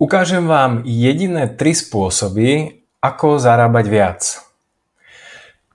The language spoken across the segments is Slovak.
Ukážem vám jediné tri spôsoby, ako zarábať viac.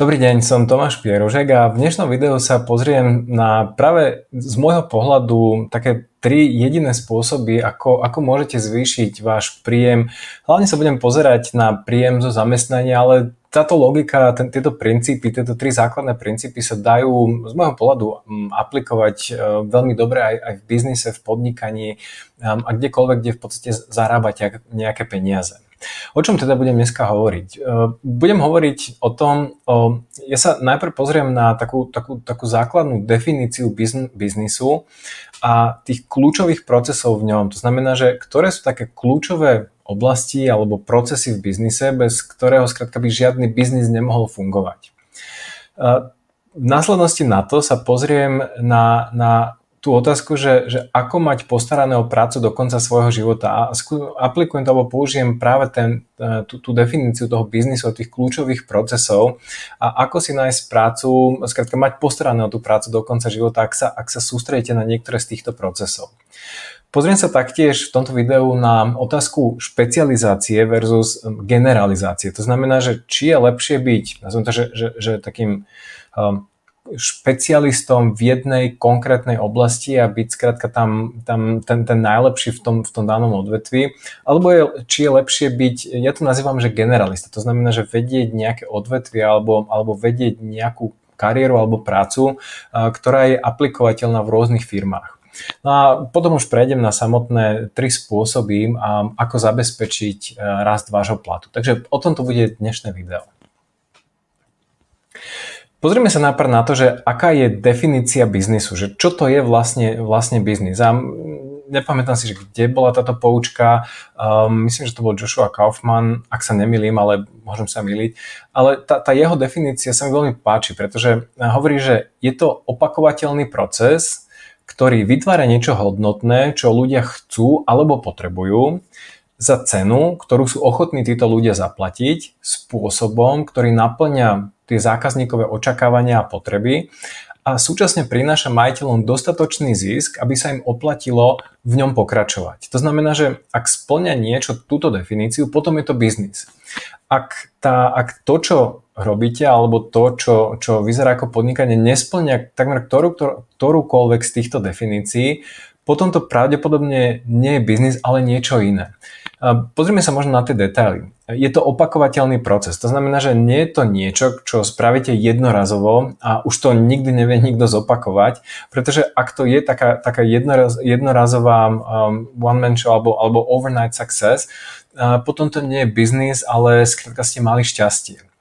Dobrý deň, som Tomáš Pierožek a v dnešnom videu sa pozriem na práve z môjho pohľadu také tri jediné spôsoby, ako, ako môžete zvýšiť váš príjem. Hlavne sa budem pozerať na príjem zo zamestnania, ale táto logika, ten, tieto princípy, tieto tri základné princípy sa dajú z môjho pohľadu mm, aplikovať e, veľmi dobre aj, aj v biznise, v podnikaní a kdekoľvek, kde v podstate zarábate nejaké peniaze. O čom teda budem dneska hovoriť? Budem hovoriť o tom, o, ja sa najprv pozriem na takú, takú, takú základnú definíciu biznisu a tých kľúčových procesov v ňom. To znamená, že ktoré sú také kľúčové oblasti alebo procesy v biznise, bez ktorého skrátka by žiadny biznis nemohol fungovať. V následnosti na to sa pozriem na, na tú otázku, že, že ako mať postarané prácu do konca svojho života a aplikujem to alebo použijem práve ten, e, tú, tú definíciu toho biznisu, tých kľúčových procesov a ako si nájsť prácu, skrátka mať postarané tú prácu do konca života, ak sa, ak sa sústredíte na niektoré z týchto procesov. Pozriem sa taktiež v tomto videu na otázku špecializácie versus generalizácie. To znamená, že či je lepšie byť, nazvem to, že, že, že takým um, špecialistom v jednej konkrétnej oblasti a byť skrátka tam, tam ten, ten najlepší v tom, v tom danom odvetvi, alebo je, či je lepšie byť, ja to nazývam, že generalista, to znamená, že vedieť nejaké odvetvie alebo, alebo vedieť nejakú kariéru alebo prácu, ktorá je aplikovateľná v rôznych firmách. No a potom už prejdem na samotné tri spôsoby, ako zabezpečiť rast vášho platu. Takže o tomto bude dnešné video. Pozrieme sa najprv na to, že aká je definícia biznisu, že čo to je vlastne, vlastne biznis. A nepamätám si, že kde bola táto poučka, um, myslím, že to bol Joshua Kaufman, ak sa nemýlim, ale môžem sa miliť, ale tá, tá jeho definícia sa mi veľmi páči, pretože hovorí, že je to opakovateľný proces, ktorý vytvára niečo hodnotné, čo ľudia chcú alebo potrebujú za cenu, ktorú sú ochotní títo ľudia zaplatiť spôsobom, ktorý naplňa tie zákazníkové očakávania a potreby a súčasne prináša majiteľom dostatočný zisk, aby sa im oplatilo v ňom pokračovať. To znamená, že ak splňa niečo túto definíciu, potom je to biznis. Ak, tá, ak to, čo robíte, alebo to, čo, čo vyzerá ako podnikanie, nesplňa takmer ktorú, ktorú, ktorúkoľvek z týchto definícií, potom to pravdepodobne nie je biznis, ale niečo iné. Pozrime sa možno na tie detaily. Je to opakovateľný proces. To znamená, že nie je to niečo, čo spravíte jednorazovo a už to nikdy nevie nikto zopakovať, pretože ak to je taká, taká jednoraz, jednorazová um, one-man show alebo, alebo overnight success, uh, potom to nie je biznis, ale skrátka ste mali šťastie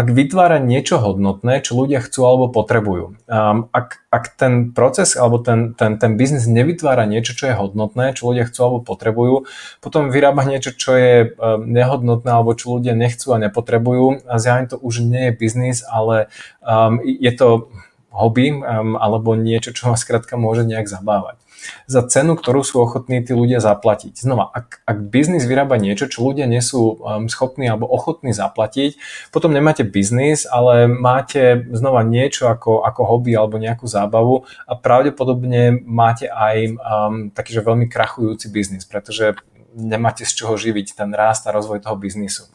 ak vytvára niečo hodnotné, čo ľudia chcú alebo potrebujú. Um, ak, ak ten proces alebo ten, ten, ten biznis nevytvára niečo, čo je hodnotné, čo ľudia chcú alebo potrebujú, potom vyrába niečo, čo je um, nehodnotné alebo čo ľudia nechcú a nepotrebujú a zjavne to už nie je biznis, ale um, je to hobby um, alebo niečo, čo vás skrátka môže nejak zabávať za cenu, ktorú sú ochotní tí ľudia zaplatiť. Znova, ak, ak biznis vyrába niečo, čo ľudia nie sú um, schopní alebo ochotní zaplatiť, potom nemáte biznis, ale máte znova niečo ako, ako hobby alebo nejakú zábavu a pravdepodobne máte aj um, taký, že veľmi krachujúci biznis, pretože nemáte z čoho živiť ten rast a rozvoj toho biznisu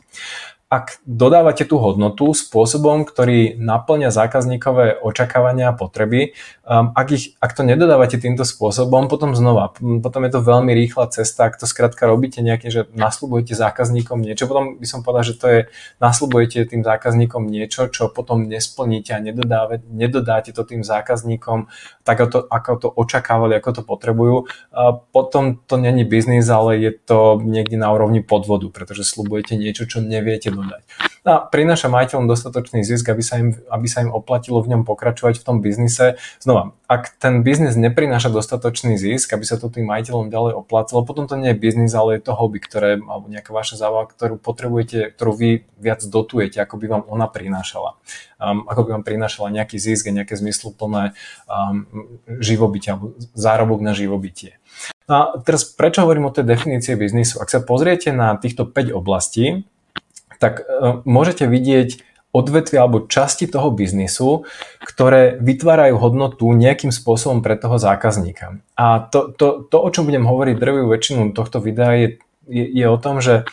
ak dodávate tú hodnotu spôsobom, ktorý naplňa zákazníkové očakávania a potreby, um, ak, ich, ak to nedodávate týmto spôsobom, potom znova, potom je to veľmi rýchla cesta, ak to skrátka robíte nejaké, že nasľubujete zákazníkom niečo, potom by som povedal, že to je, nasľubujete tým zákazníkom niečo, čo potom nesplníte a nedodáte, to tým zákazníkom tak, to, ako to očakávali, ako to potrebujú, a potom to není biznis, ale je to niekde na úrovni podvodu, pretože slubujete niečo, čo neviete dodať. A prináša majiteľom dostatočný zisk, aby sa, im, aby sa im oplatilo v ňom pokračovať v tom biznise. Znova, ak ten biznis neprináša dostatočný zisk, aby sa to tým majiteľom ďalej oplatilo, potom to nie je biznis, ale je to hobby, ktoré, alebo nejaká vaša zábava, ktorú potrebujete, ktorú vy viac dotujete, ako by vám ona prinášala. Um, ako by vám prinášala nejaký zisk a nejaké zmysluplné um, živobytie alebo zárobok na živobytie. A teraz prečo hovorím o tej definície biznisu? Ak sa pozriete na týchto 5 oblastí, tak e, môžete vidieť odvetvia alebo časti toho biznisu, ktoré vytvárajú hodnotu nejakým spôsobom pre toho zákazníka. A to, to, to o čom budem hovoriť drvivú väčšinu tohto videa, je je, je o tom, že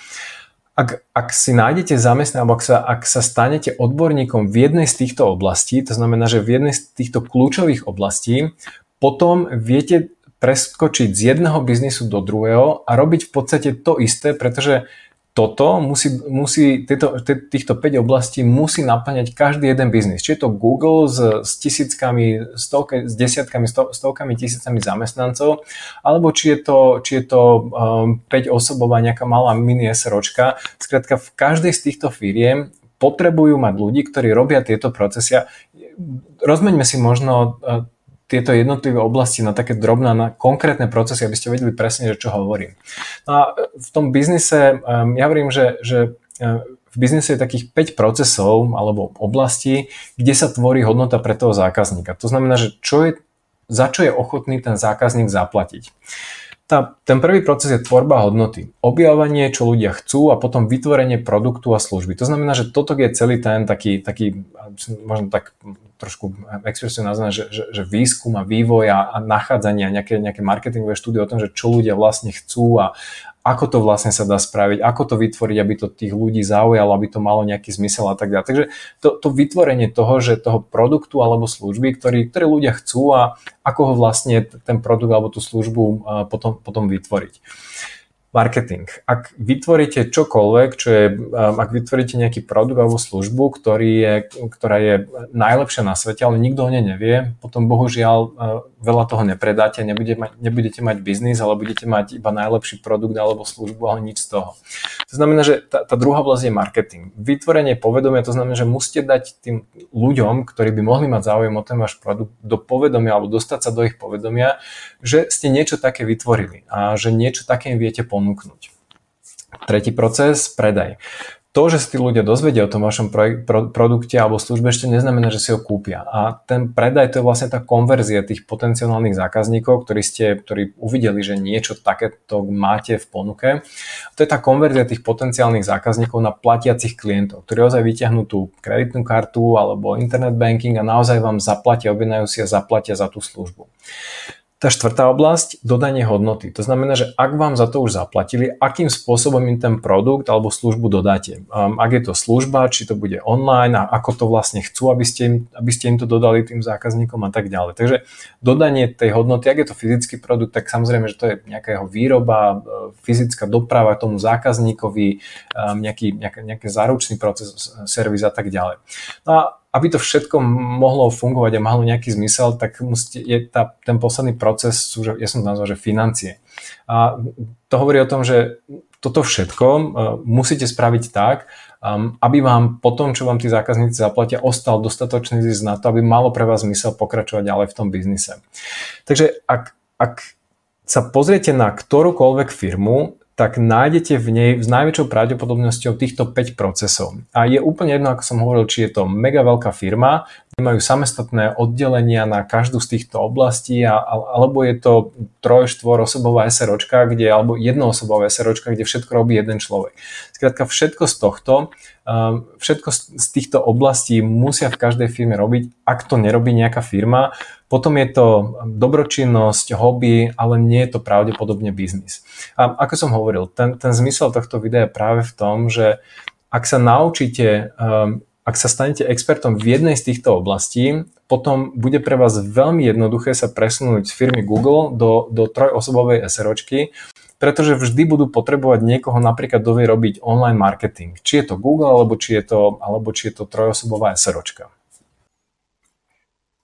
ak, ak si nájdete zamestnanie, alebo ak sa, ak sa stanete odborníkom v jednej z týchto oblastí, to znamená, že v jednej z týchto kľúčových oblastí, potom viete preskočiť z jedného biznisu do druhého a robiť v podstate to isté, pretože toto musí, musí tieto, týchto 5 oblastí musí naplňať každý jeden biznis. Či je to Google s, s tisíckami, stovke, s desiatkami, sto, stovkami, tisícami zamestnancov, alebo či je to, či je to um, 5 osobová nejaká malá mini SROčka. Skrátka, v každej z týchto firiem potrebujú mať ľudí, ktorí robia tieto procesy. Rozmeňme si možno uh, tieto jednotlivé oblasti na také drobné, na konkrétne procesy, aby ste vedeli presne, že čo hovorím. No a v tom biznise, ja hovorím, že, že uh, v biznise je takých 5 procesov alebo oblastí, kde sa tvorí hodnota pre toho zákazníka. To znamená, že čo je, za čo je ochotný ten zákazník zaplatiť. Tá, ten prvý proces je tvorba hodnoty. Objavovanie, čo ľudia chcú a potom vytvorenie produktu a služby. To znamená, že toto je celý ten taký, taký možno tak trošku expresiu nazvané, že, že, že výskum a vývoj a, a nachádzanie a nejaké, nejaké marketingové štúdie o tom, že čo ľudia vlastne chcú a ako to vlastne sa dá spraviť, ako to vytvoriť, aby to tých ľudí zaujalo, aby to malo nejaký zmysel a tak ďalej. Takže to, to vytvorenie toho, že toho produktu alebo služby, ktorý, ktoré ľudia chcú a ako ho vlastne ten produkt alebo tú službu potom, potom vytvoriť marketing. Ak vytvoríte čokoľvek, čo je, um, ak vytvoríte nejaký produkt alebo službu, ktorý je, ktorá je najlepšia na svete, ale nikto o nej nevie, potom bohužiaľ uh, veľa toho nepredáte, nebudete mať, nebudete mať biznis, ale budete mať iba najlepší produkt alebo službu, ale nič z toho. To znamená, že tá, tá druhá oblasť je marketing. Vytvorenie povedomia, to znamená, že musíte dať tým ľuďom, ktorí by mohli mať záujem o ten váš produkt, do povedomia alebo dostať sa do ich povedomia, že ste niečo také vytvorili a že niečo také im viete ponúknuť. Tretí proces, predaj to, že si tí ľudia dozvedia o tom vašom produkte alebo službe, ešte neznamená, že si ho kúpia. A ten predaj to je vlastne tá konverzia tých potenciálnych zákazníkov, ktorí ste, ktorí uvideli, že niečo takéto máte v ponuke. To je tá konverzia tých potenciálnych zákazníkov na platiacich klientov, ktorí ozaj vyťahnú tú kreditnú kartu alebo internet banking a naozaj vám zaplatia, objednajú si a zaplatia za tú službu. Tá štvrtá oblasť, dodanie hodnoty. To znamená, že ak vám za to už zaplatili, akým spôsobom im ten produkt alebo službu dodáte. Um, ak je to služba, či to bude online a ako to vlastne chcú, aby ste, im, aby ste im to dodali tým zákazníkom a tak ďalej. Takže dodanie tej hodnoty, ak je to fyzický produkt, tak samozrejme, že to je nejaká jeho výroba, e, fyzická doprava tomu zákazníkovi, um, nejaký, nejaký, nejaký záručný proces, servis a tak ďalej. No a aby to všetko mohlo fungovať a malo nejaký zmysel, tak musíte, je tá, ten posledný proces, sú, ja som to nazval, že financie. A to hovorí o tom, že toto všetko uh, musíte spraviť tak, aby vám po tom, čo vám tí zákazníci zaplatia, ostal dostatočný zisk na to, aby malo pre vás zmysel pokračovať ďalej v tom biznise. Takže ak, ak sa pozriete na ktorúkoľvek firmu, tak nájdete v nej s najväčšou pravdepodobnosťou týchto 5 procesov. A je úplne jedno, ako som hovoril, či je to mega veľká firma, majú samostatné oddelenia na každú z týchto oblastí, a, alebo je to troj, štvor osobová SROčka, kde, alebo jednoosobová SROčka, kde všetko robí jeden človek. Skrátka všetko z tohto, um, všetko z týchto oblastí musia v každej firme robiť. Ak to nerobí nejaká firma, potom je to dobročinnosť, hobby, ale nie je to pravdepodobne biznis. A ako som hovoril, ten, ten zmysel tohto videa je práve v tom, že ak sa naučíte, um, ak sa stanete expertom v jednej z týchto oblastí, potom bude pre vás veľmi jednoduché sa presunúť z firmy Google do, do trojosobovej SROčky, pretože vždy budú potrebovať niekoho napríklad, kto robiť online marketing. Či je to Google, alebo či je to, alebo či je to trojosobová SROčka.